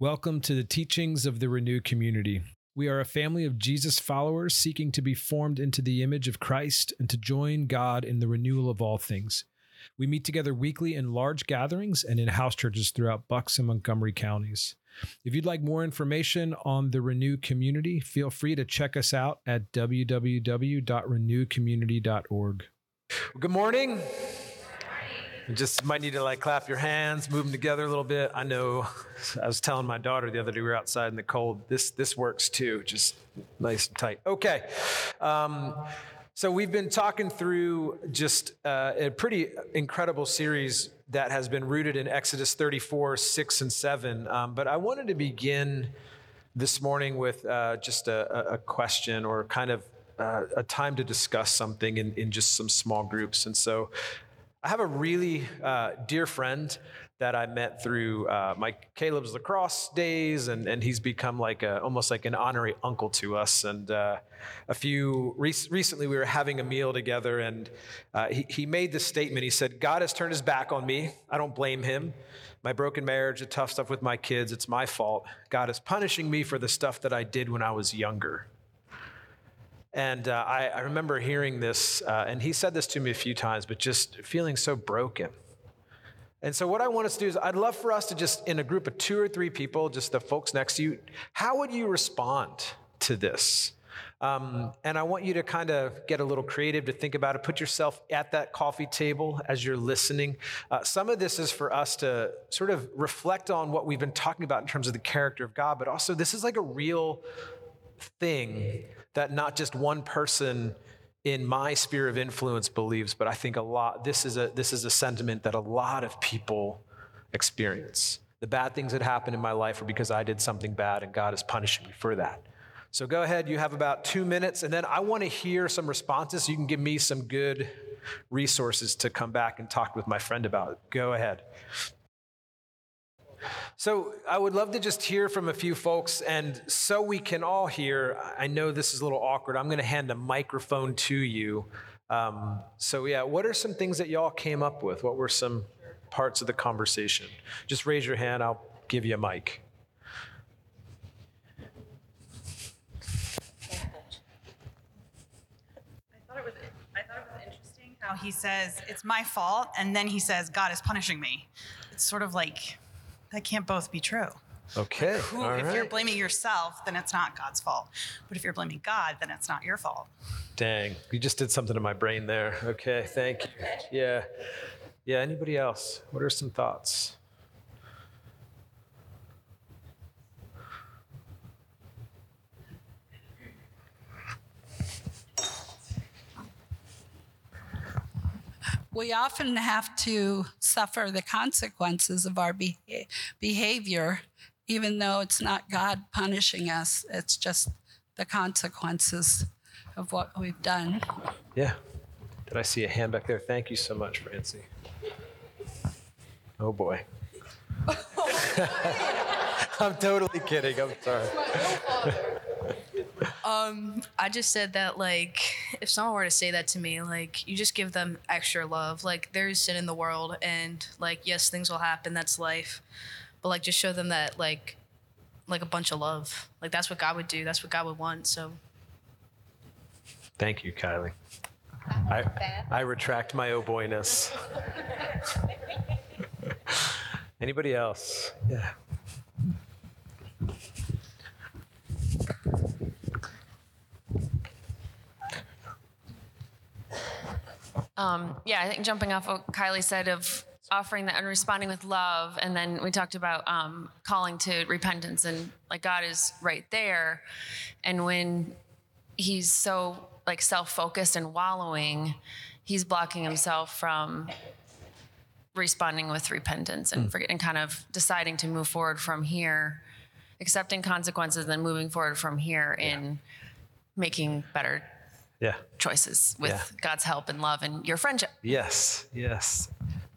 Welcome to the teachings of the Renew community. We are a family of Jesus followers seeking to be formed into the image of Christ and to join God in the renewal of all things. We meet together weekly in large gatherings and in house churches throughout Bucks and Montgomery counties. If you'd like more information on the Renew community, feel free to check us out at www.renewcommunity.org. Good morning. Just might need to like clap your hands, move them together a little bit. I know I was telling my daughter the other day we were outside in the cold. This this works too, just nice and tight. Okay. Um, so we've been talking through just uh, a pretty incredible series that has been rooted in Exodus 34, 6, and 7. Um, but I wanted to begin this morning with uh, just a, a, question or kind of uh, a time to discuss something in, in just some small groups. And so I have a really uh, dear friend that I met through uh, my Caleb's lacrosse days, and, and he's become like a, almost like an honorary uncle to us. And uh, a few re- recently, we were having a meal together, and uh, he, he made this statement. He said, "God has turned his back on me. I don't blame him. My broken marriage, the tough stuff with my kids, it's my fault. God is punishing me for the stuff that I did when I was younger." And uh, I, I, remember hearing this, uh, and he said this to me a few times, but just feeling so broken. And so, what I want us to do is, I'd love for us to just, in a group of two or three people, just the folks next to you, how would you respond to this? Um, and I want you to kind of get a little creative to think about it. Put yourself at that coffee table as you're listening. Uh, some of this is for us to sort of reflect on what we've been talking about in terms of the character of God, but also this is like a real thing that not just one person in my sphere of influence believes, but I think a lot, this is a, this is a sentiment that a lot of people experience. The bad things that happen in my life are because I did something bad and God is punishing me for that. So go ahead, you have about two minutes, and then I want to hear some responses you can give me some good resources to come back and talk with my friend about. Go ahead. So I would love to just hear from a few folks, and so we can all hear. I know this is a little awkward. I'm going to hand a microphone to you. Um, so yeah, what are some things that y'all came up with? What were some parts of the conversation? Just raise your hand. I'll give you a mic. I thought it was I thought it was interesting. How he says it's my fault and then he says god is punishing me it's sort of like that can't both be true. Okay. Like who, if right. you're blaming yourself, then it's not God's fault. But if you're blaming God, then it's not your fault. Dang, you just did something to my brain there. Okay, thank you. Yeah. Yeah, anybody else? What are some thoughts? We often have to suffer the consequences of our behavior, even though it's not God punishing us, it's just the consequences of what we've done. Yeah. Did I see a hand back there? Thank you so much, Francie. Oh boy. I'm totally kidding. I'm sorry. Um, I just said that like if someone were to say that to me, like you just give them extra love. Like there's sin in the world, and like yes, things will happen. That's life, but like just show them that like like a bunch of love. Like that's what God would do. That's what God would want. So. Thank you, Kylie. I, I retract my oh boyness. Anybody else? Yeah. Um, yeah, I think jumping off what Kylie said of offering that and responding with love, and then we talked about um, calling to repentance, and like God is right there, and when He's so like self-focused and wallowing, He's blocking Himself from responding with repentance and, mm. and kind of deciding to move forward from here, accepting consequences, and then moving forward from here yeah. in making better yeah. choices with yeah. God's help and love and your friendship. Yes, yes.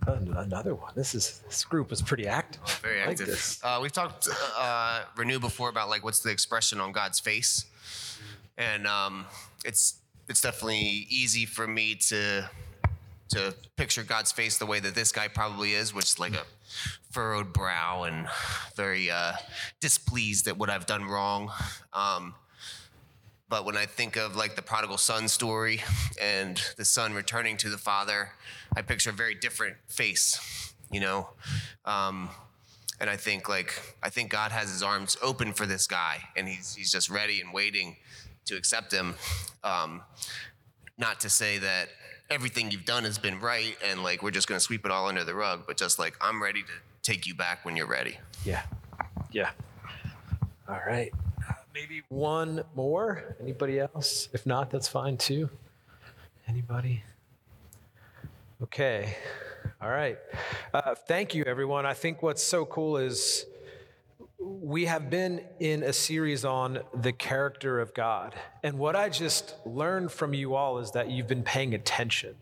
Another one. This is this group is pretty active. Very active. Like uh, we've talked uh, renew before about like what's the expression on God's face, and um, it's it's definitely easy for me to to picture God's face the way that this guy probably is, which is like a furrowed brow and very uh, displeased at what I've done wrong. Um, but when I think of like the prodigal son story and the son returning to the father, I picture a very different face, you know. Um, and I think like I think God has His arms open for this guy, and he's he's just ready and waiting to accept him. Um, not to say that everything you've done has been right, and like we're just gonna sweep it all under the rug, but just like I'm ready to take you back when you're ready. Yeah. Yeah. All right. Maybe one more. Anybody else? If not, that's fine too. Anybody? Okay. All right. Uh, thank you, everyone. I think what's so cool is we have been in a series on the character of God. And what I just learned from you all is that you've been paying attention.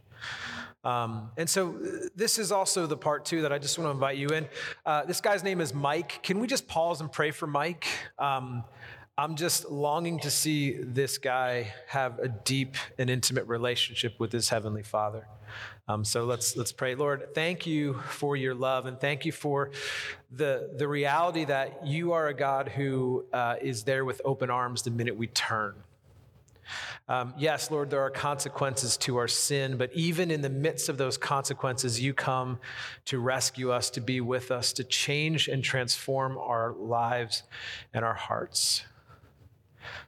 Um, and so uh, this is also the part two that I just want to invite you in. Uh, this guy's name is Mike. Can we just pause and pray for Mike? Um, I'm just longing to see this guy have a deep and intimate relationship with his heavenly Father. Um, so let's let's pray, Lord. Thank you for your love, and thank you for the the reality that you are a God who uh, is there with open arms the minute we turn. Um, yes, Lord, there are consequences to our sin, but even in the midst of those consequences, you come to rescue us, to be with us, to change and transform our lives and our hearts.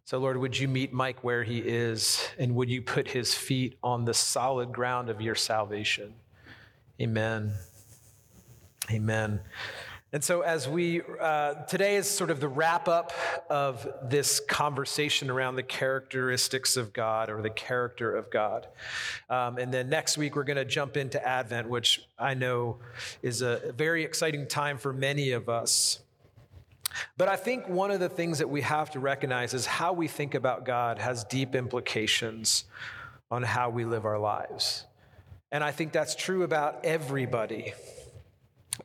So, Lord, would you meet Mike where he is, and would you put his feet on the solid ground of your salvation? Amen. Amen. And so, as we, uh, today is sort of the wrap up of this conversation around the characteristics of God or the character of God. Um, and then next week, we're going to jump into Advent, which I know is a very exciting time for many of us. But I think one of the things that we have to recognize is how we think about God has deep implications on how we live our lives. And I think that's true about everybody.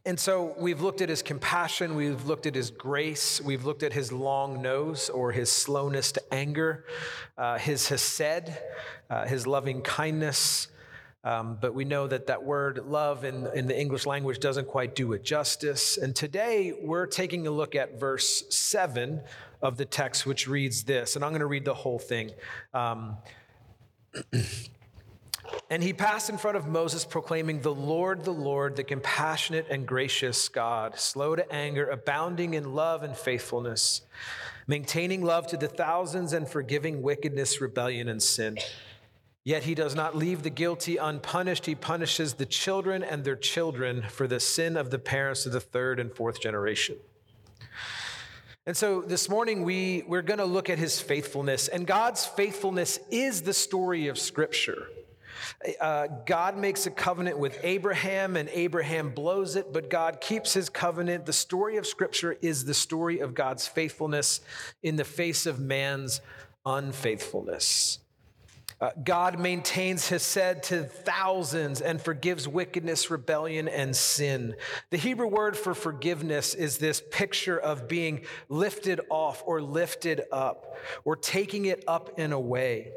And so we've looked at his compassion, we've looked at his grace, we've looked at his long nose or his slowness to anger, uh, his hesed, uh, his loving kindness. Um, but we know that that word love in, in the English language doesn't quite do it justice. And today we're taking a look at verse 7 of the text, which reads this. And I'm going to read the whole thing. Um, And he passed in front of Moses, proclaiming, The Lord, the Lord, the compassionate and gracious God, slow to anger, abounding in love and faithfulness, maintaining love to the thousands and forgiving wickedness, rebellion, and sin. Yet he does not leave the guilty unpunished. He punishes the children and their children for the sin of the parents of the third and fourth generation. And so this morning we, we're going to look at his faithfulness. And God's faithfulness is the story of Scripture. Uh, God makes a covenant with Abraham, and Abraham blows it, but God keeps his covenant. The story of Scripture is the story of God's faithfulness in the face of man's unfaithfulness. Uh, God maintains his hesed to thousands and forgives wickedness, rebellion, and sin. The Hebrew word for forgiveness is this picture of being lifted off or lifted up or taking it up and away.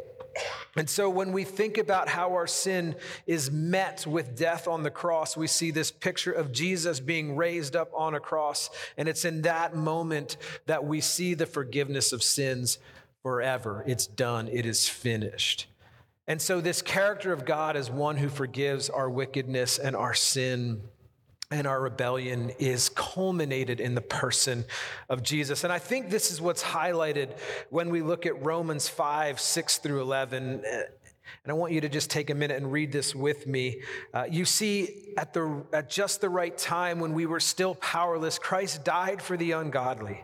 And so when we think about how our sin is met with death on the cross, we see this picture of Jesus being raised up on a cross. And it's in that moment that we see the forgiveness of sins forever. It's done, it is finished. And so, this character of God as one who forgives our wickedness and our sin and our rebellion is culminated in the person of Jesus. And I think this is what's highlighted when we look at Romans 5, 6 through 11. And I want you to just take a minute and read this with me. Uh, you see, at, the, at just the right time when we were still powerless, Christ died for the ungodly.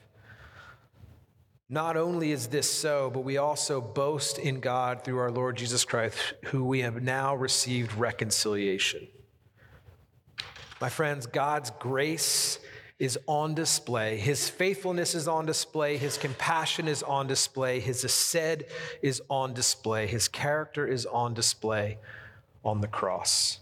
Not only is this so, but we also boast in God through our Lord Jesus Christ, who we have now received reconciliation. My friends, God's grace is on display. His faithfulness is on display. His compassion is on display. His hesed is on display. His character is on display on the cross.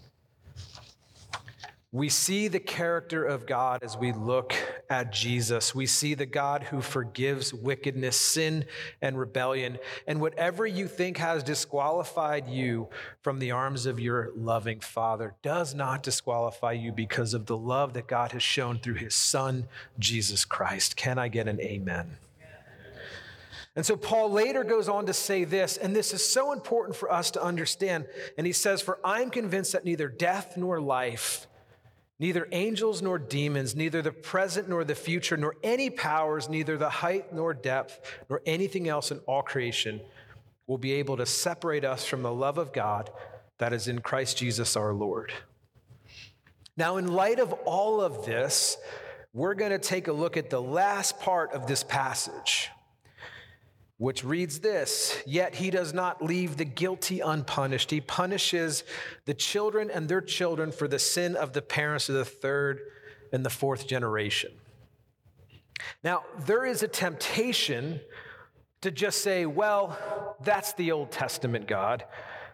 We see the character of God as we look at Jesus. We see the God who forgives wickedness, sin, and rebellion. And whatever you think has disqualified you from the arms of your loving Father does not disqualify you because of the love that God has shown through his Son, Jesus Christ. Can I get an amen? And so Paul later goes on to say this, and this is so important for us to understand. And he says, For I'm convinced that neither death nor life, Neither angels nor demons, neither the present nor the future, nor any powers, neither the height nor depth, nor anything else in all creation will be able to separate us from the love of God that is in Christ Jesus our Lord. Now, in light of all of this, we're going to take a look at the last part of this passage which reads this Yet he does not leave the guilty unpunished. He punishes the children and their children for the sin of the parents of the third and the fourth generation. Now, there is a temptation to just say, well, that's the Old Testament God.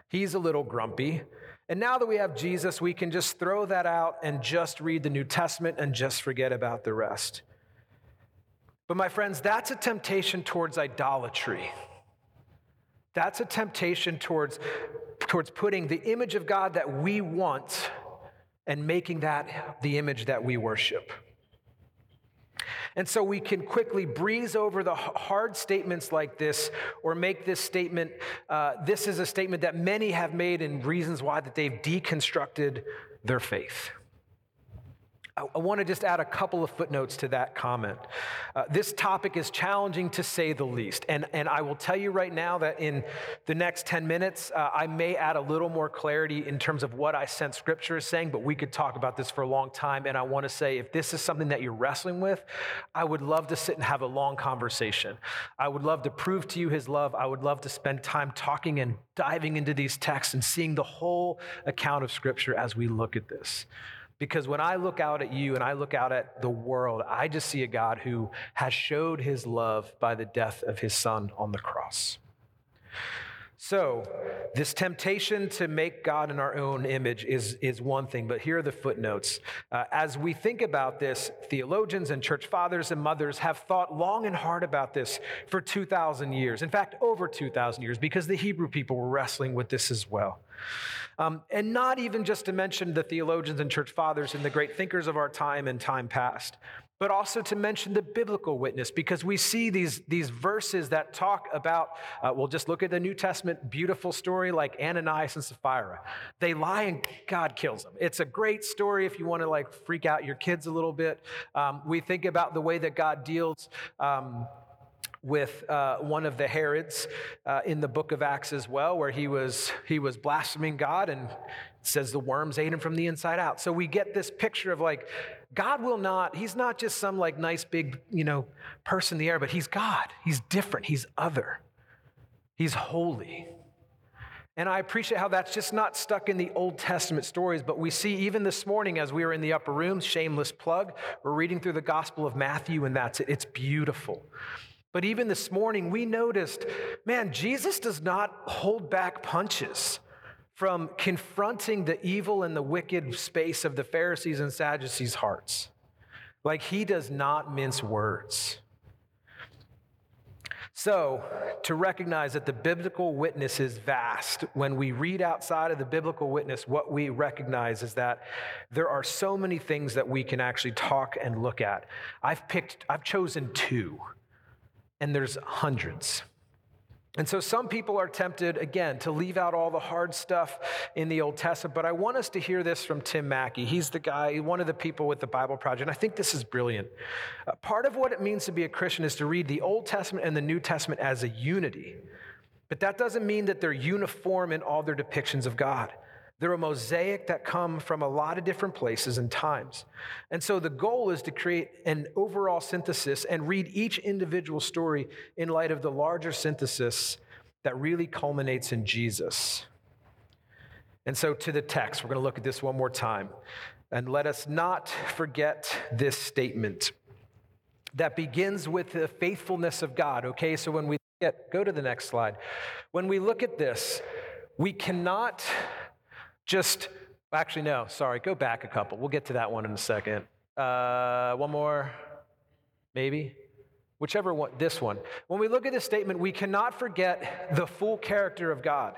He's a little grumpy. And now that we have Jesus, we can just throw that out and just read the New Testament and just forget about the rest. But my friends, that's a temptation towards idolatry. That's a temptation towards, towards putting the image of God that we want and making that the image that we worship. And so we can quickly breeze over the hard statements like this or make this statement. Uh, this is a statement that many have made and reasons why that they've deconstructed their faith. I want to just add a couple of footnotes to that comment. Uh, this topic is challenging to say the least. And, and I will tell you right now that in the next 10 minutes, uh, I may add a little more clarity in terms of what I sense Scripture is saying, but we could talk about this for a long time. And I want to say if this is something that you're wrestling with, I would love to sit and have a long conversation. I would love to prove to you His love. I would love to spend time talking and diving into these texts and seeing the whole account of Scripture as we look at this. Because when I look out at you and I look out at the world, I just see a God who has showed his love by the death of his son on the cross. So, this temptation to make God in our own image is, is one thing, but here are the footnotes. Uh, as we think about this, theologians and church fathers and mothers have thought long and hard about this for 2,000 years. In fact, over 2,000 years, because the Hebrew people were wrestling with this as well. Um, and not even just to mention the theologians and church fathers and the great thinkers of our time and time past, but also to mention the biblical witness because we see these, these verses that talk about, uh, we'll just look at the New Testament beautiful story like Ananias and Sapphira. They lie and God kills them. It's a great story if you want to like freak out your kids a little bit. Um, we think about the way that God deals. Um, with uh, one of the Herods uh, in the book of Acts as well, where he was, he was blaspheming God and says the worms ate him from the inside out. So we get this picture of like, God will not, he's not just some like nice big, you know, person in the air, but he's God. He's different. He's other. He's holy. And I appreciate how that's just not stuck in the Old Testament stories, but we see even this morning as we were in the upper room, shameless plug, we're reading through the Gospel of Matthew, and that's it. It's beautiful. But even this morning, we noticed man, Jesus does not hold back punches from confronting the evil and the wicked space of the Pharisees and Sadducees' hearts. Like he does not mince words. So, to recognize that the biblical witness is vast, when we read outside of the biblical witness, what we recognize is that there are so many things that we can actually talk and look at. I've picked, I've chosen two and there's hundreds. And so some people are tempted, again, to leave out all the hard stuff in the Old Testament. But I want us to hear this from Tim Mackie. He's the guy, one of the people with the Bible Project. I think this is brilliant. Uh, part of what it means to be a Christian is to read the Old Testament and the New Testament as a unity. But that doesn't mean that they're uniform in all their depictions of God. They're a mosaic that come from a lot of different places and times. And so the goal is to create an overall synthesis and read each individual story in light of the larger synthesis that really culminates in Jesus. And so to the text, we're going to look at this one more time. And let us not forget this statement that begins with the faithfulness of God. Okay, so when we get, go to the next slide. When we look at this, we cannot just, actually, no, sorry, go back a couple. We'll get to that one in a second. Uh, one more, maybe? Whichever one, this one. When we look at this statement, we cannot forget the full character of God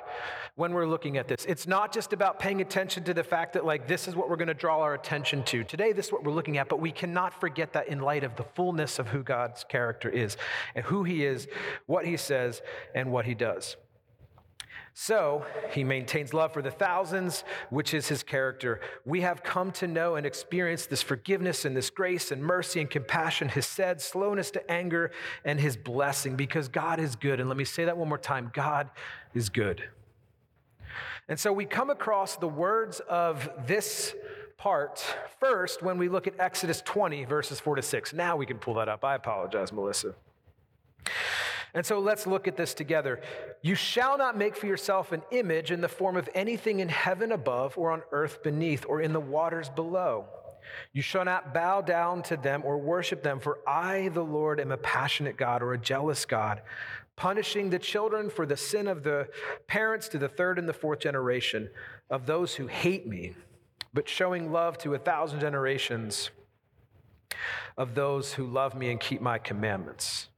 when we're looking at this. It's not just about paying attention to the fact that, like, this is what we're going to draw our attention to. Today, this is what we're looking at, but we cannot forget that in light of the fullness of who God's character is and who He is, what He says, and what He does. So he maintains love for the thousands, which is his character. We have come to know and experience this forgiveness and this grace and mercy and compassion, his hesed, slowness to anger, and his blessing, because God is good. And let me say that one more time God is good. And so we come across the words of this part first when we look at Exodus 20, verses 4 to 6. Now we can pull that up. I apologize, Melissa. And so let's look at this together. You shall not make for yourself an image in the form of anything in heaven above, or on earth beneath, or in the waters below. You shall not bow down to them or worship them, for I, the Lord, am a passionate God or a jealous God, punishing the children for the sin of the parents to the third and the fourth generation of those who hate me, but showing love to a thousand generations of those who love me and keep my commandments.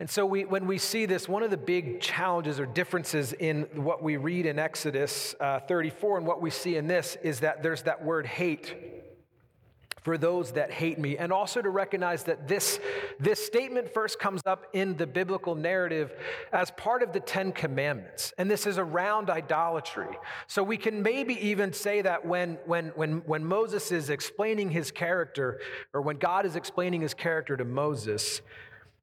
And so, we, when we see this, one of the big challenges or differences in what we read in Exodus uh, 34 and what we see in this is that there's that word hate for those that hate me. And also to recognize that this, this statement first comes up in the biblical narrative as part of the Ten Commandments. And this is around idolatry. So we can maybe even say that when, when, when, when Moses is explaining his character, or when God is explaining his character to Moses,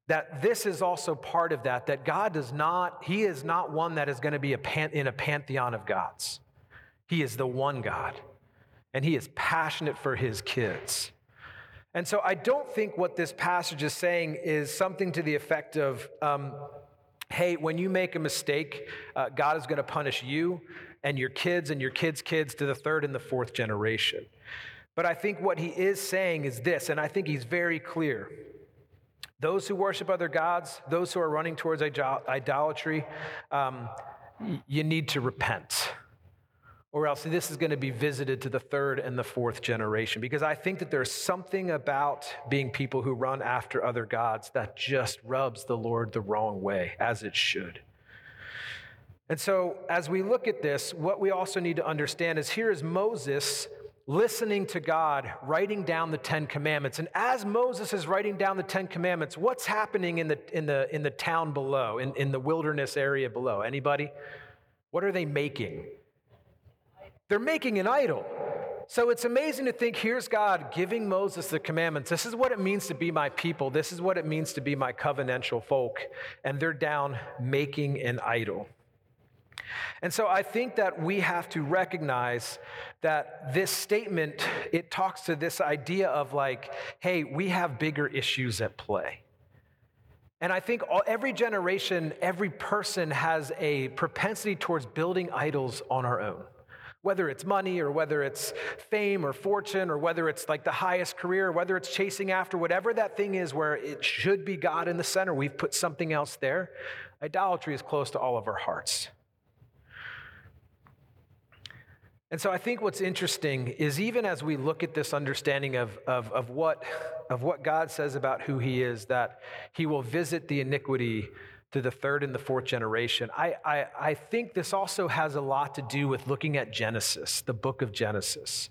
that this is also part of that, that God does not, He is not one that is going to be a pan, in a pantheon of gods. He is the one God, and He is passionate for His kids. And so I don't think what this passage is saying is something to the effect of, um, hey, when you make a mistake, uh, God is going to punish you and your kids and your kids' kids to the third and the fourth generation. But I think what he is saying is this, and I think he's very clear those who worship other gods, those who are running towards idolatry, um, you need to repent. Or else this is going to be visited to the third and the fourth generation. Because I think that there's something about being people who run after other gods that just rubs the Lord the wrong way, as it should. And so, as we look at this, what we also need to understand is here is Moses listening to God, writing down the Ten Commandments. And as Moses is writing down the Ten Commandments, what's happening in the, in the, in the town below, in, in the wilderness area below? Anybody? What are they making? They're making an idol. So it's amazing to think here's God giving Moses the commandments. This is what it means to be my people. This is what it means to be my covenantal folk. And they're down making an idol. And so I think that we have to recognize that this statement it talks to this idea of like, hey, we have bigger issues at play. And I think all, every generation, every person has a propensity towards building idols on our own. Whether it's money or whether it's fame or fortune or whether it's like the highest career, or whether it's chasing after whatever that thing is where it should be God in the center, we've put something else there. Idolatry is close to all of our hearts. And so I think what's interesting is even as we look at this understanding of, of, of, what, of what God says about who he is, that he will visit the iniquity to the third and the fourth generation, I, I, I think this also has a lot to do with looking at Genesis, the book of Genesis,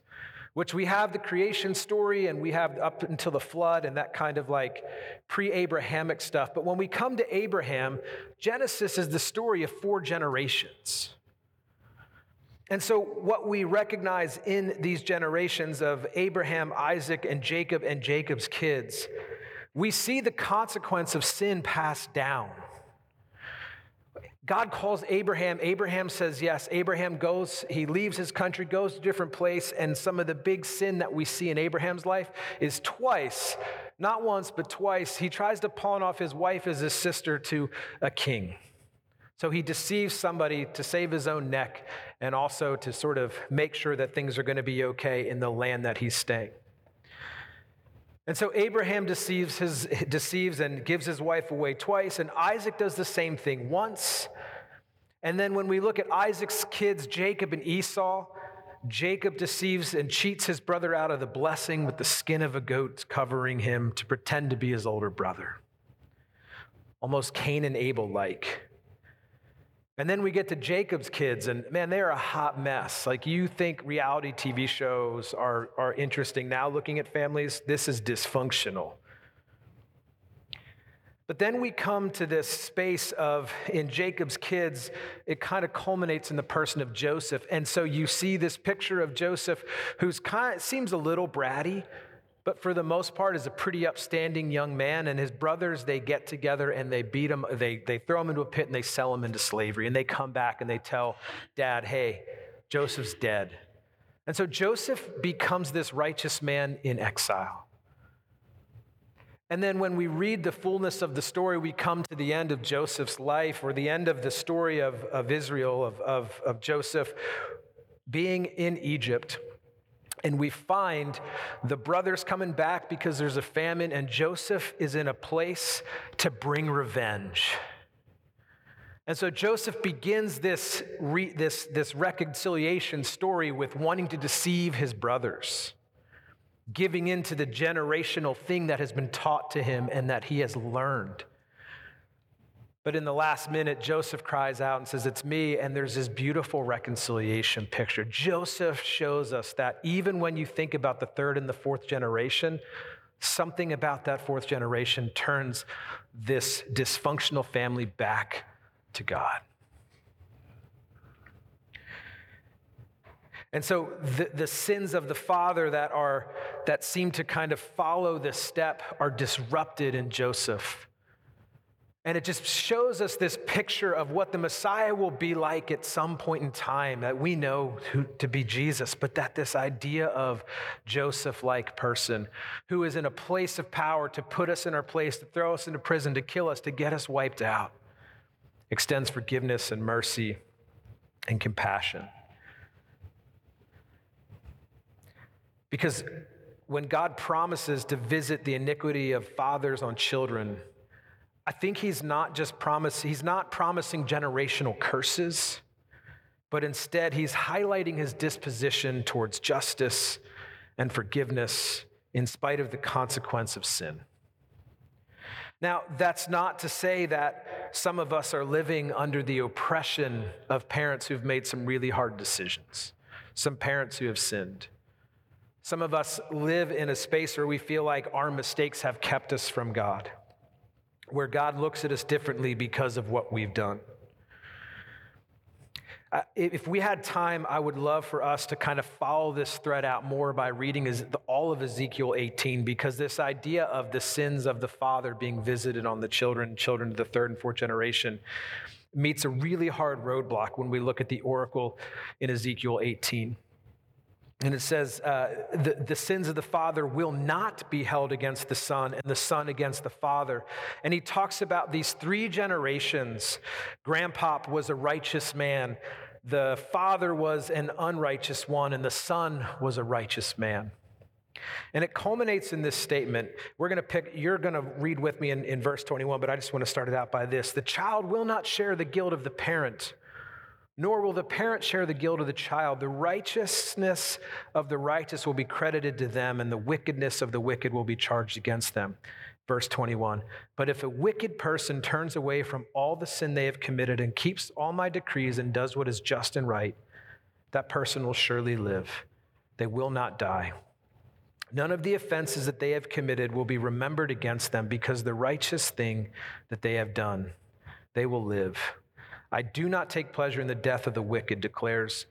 which we have the creation story and we have up until the flood and that kind of like pre Abrahamic stuff. But when we come to Abraham, Genesis is the story of four generations. And so, what we recognize in these generations of Abraham, Isaac, and Jacob, and Jacob's kids, we see the consequence of sin passed down. God calls Abraham. Abraham says yes. Abraham goes, he leaves his country, goes to a different place. And some of the big sin that we see in Abraham's life is twice, not once, but twice, he tries to pawn off his wife as his sister to a king So he deceives somebody to save his own neck and also to sort of make sure that things are going to be okay in the land that he's staying. And so Abraham deceives, his, deceives and gives his wife away twice, and Isaac does the same thing once. And then when we look at Isaac's kids, Jacob and Esau, Jacob deceives and cheats his brother out of the blessing with the skin of a goat covering him to pretend to be his older brother. Almost Cain and Abel like. And then we get to Jacob's kids, and man, they're a hot mess. Like you think reality TV shows are, are interesting now looking at families, this is dysfunctional. But then we come to this space of, in Jacob's kids, it kind of culminates in the person of Joseph. And so you see this picture of Joseph, who's kind of, seems a little bratty, but for the most part is a pretty upstanding young man. And his brothers, they get together and they beat him, they, they throw him into a pit and they sell him into slavery. And they come back and they tell dad, hey, Joseph's dead. And so Joseph becomes this righteous man in exile. And then when we read the fullness of the story, we come to the end of Joseph's life or the end of the story of, of Israel, of, of, of Joseph being in Egypt. And we find the brothers coming back because there's a famine, and Joseph is in a place to bring revenge. And so Joseph begins this, re, this, this reconciliation story with wanting to deceive his brothers giving into the generational thing that has been taught to him and that he has learned. But in the last minute, Joseph cries out and says, It's me. And there's this beautiful reconciliation picture. Joseph shows us that even when you think about the third and the fourth generation, something about that fourth generation turns this dysfunctional family back to God. And so the, the sins of the father that are that seem to kind of follow this step are disrupted in Joseph. And it just shows us this picture of what the Messiah will be like at some point in time that we know who, to be Jesus, but that this idea of Joseph like person who is in a place of power to put us in our place, to throw us into prison, to kill us, to get us wiped out, extends forgiveness and mercy and compassion. Because when God promises to visit the iniquity of fathers on children, I think he's not just promise, he's not promising generational curses, but instead he's highlighting his disposition towards justice and forgiveness in spite of the consequence of sin. Now, that's not to say that some of us are living under the oppression of parents who've made some really hard decisions, some parents who have sinned. Some of us live in a space where we feel like our mistakes have kept us from God, where God looks at us differently because of what we've done. Uh, if we had time, I would love for us to kind of follow this thread out more by reading all of Ezekiel 18, because this idea of the sins of the father being visited on the children, children of the third and fourth generation, meets a really hard roadblock when we look at the oracle in Ezekiel 18. And it says, uh, the, the sins of the father will not be held against the son, and the son against the father. And he talks about these three generations. Grandpop was a righteous man, the father was an unrighteous one, and the son was a righteous man. And it culminates in this statement. We're going to pick, you're going to read with me in, in verse 21, but I just want to start it out by this. The child will not share the guilt of the parent nor will the parent share the guilt of the child. The righteousness of the righteous will be credited to them, and the wickedness of the wicked will be charged against them. Verse 21 But if a wicked person turns away from all the sin they have committed and keeps all my decrees and does what is just and right, that person will surely live. They will not die. None of the offenses that they have committed will be remembered against them because the righteous thing that they have done, they will live. I do not take pleasure in the death of the wicked, declares.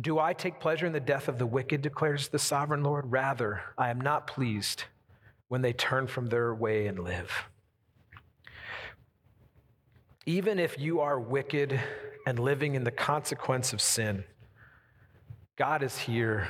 Do I take pleasure in the death of the wicked, declares the sovereign Lord? Rather, I am not pleased when they turn from their way and live. Even if you are wicked and living in the consequence of sin, God is here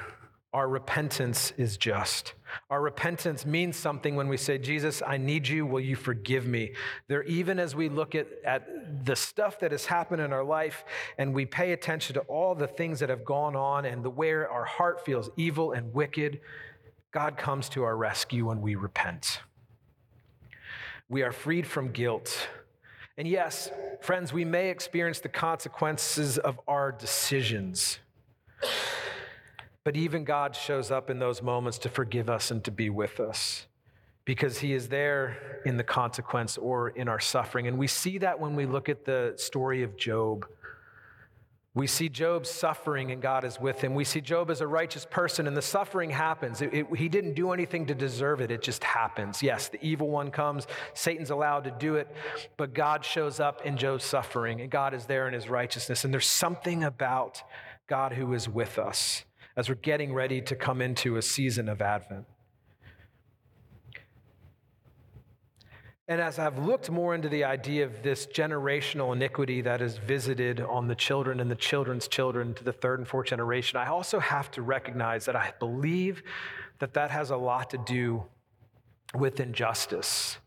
Our repentance is just. Our repentance means something when we say, Jesus, I need you. Will you forgive me? There, even as we look at, at the stuff that has happened in our life and we pay attention to all the things that have gone on and the where our heart feels evil and wicked, God comes to our rescue when we repent. We are freed from guilt. And yes, friends, we may experience the consequences of our decisions. But even God shows up in those moments to forgive us and to be with us because he is there in the consequence or in our suffering. And we see that when we look at the story of Job. We see Job suffering and God is with him. We see Job as a righteous person and the suffering happens. It, it, he didn't do anything to deserve it, it just happens. Yes, the evil one comes, Satan's allowed to do it, but God shows up in Job's suffering and God is there in his righteousness. And there's something about God who is with us as we're getting ready to come into a season of Advent. And as I've looked more into the idea of this generational iniquity that is visited on the children and the children's children to the third and fourth generation, I also have to recognize that I believe that that has a lot to do with injustice.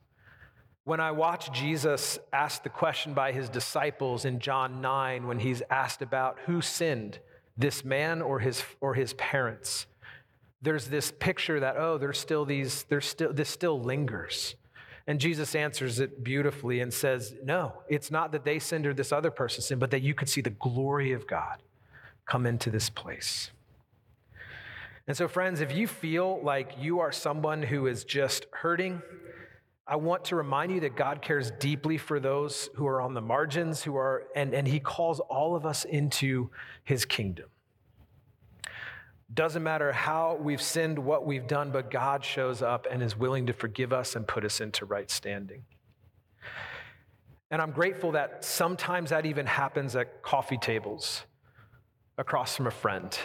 When I watch Jesus ask the question by his disciples in John 9, when he's asked about who sinned, this man or his, or his parents, there's this picture that, oh, there's still these, there's still, this still lingers. And Jesus answers it beautifully and says, No, it's not that they sinned or this other person sinned, but that you could see the glory of God come into this place. And so, friends, if you feel like you are someone who is just hurting, I want to remind you that God cares deeply for those who are on the margins, who are, and, and He calls all of us into His kingdom. Doesn't matter how we've sinned, what we've done, but God shows up and is willing to forgive us and put us into right standing. And I'm grateful that sometimes that even happens at coffee tables across from a friend.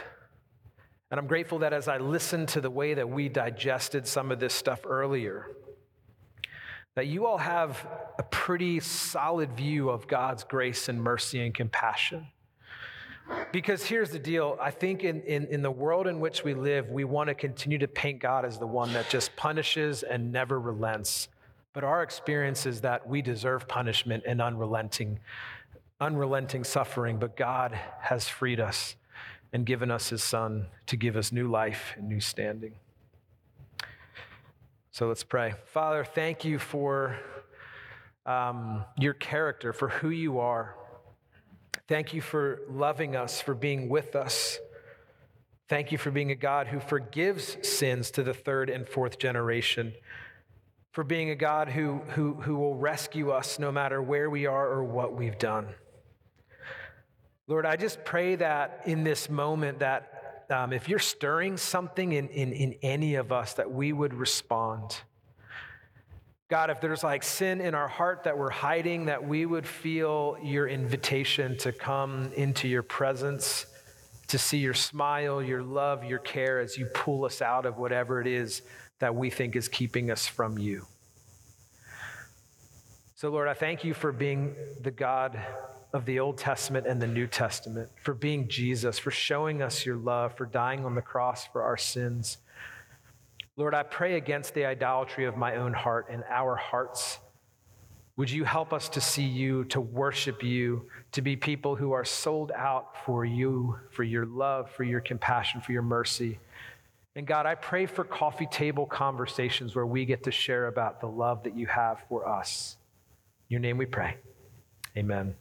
And I'm grateful that as I listened to the way that we digested some of this stuff earlier, that you all have a pretty solid view of God's grace and mercy and compassion. Because here's the deal I think in, in, in, the world in which we live, we want to continue to paint God as the one that just punishes and never relents. But our experience is that we deserve punishment and unrelenting, unrelenting suffering. But God has freed us and given us his son to give us new life and new standing. So let's pray. Father, thank you for um, your character, for who you are. Thank you for loving us, for being with us. Thank you for being a God who forgives sins to the third and fourth generation, for being a God who, who, who will rescue us no matter where we are or what we've done. Lord, I just pray that in this moment um, if you're stirring something in, in, in any of us, that we would respond. God, if there's like sin in our heart that we're hiding, that we would feel your invitation to come into your presence, to see your smile, your love, your care as you pull us out of whatever it is that we think is keeping us from you. So, Lord, I thank you for being the God of the Old Testament and the New Testament, for being Jesus, for showing us your love, for dying on the cross for our sins. Lord, I pray against the idolatry of my own heart and our hearts. Would you help us to see you, to worship you, to be people who are sold out for you, for your love, for your compassion, for your mercy? And God, I pray for coffee table conversations where we get to share about the love that you have for us. In your name we pray. Amen.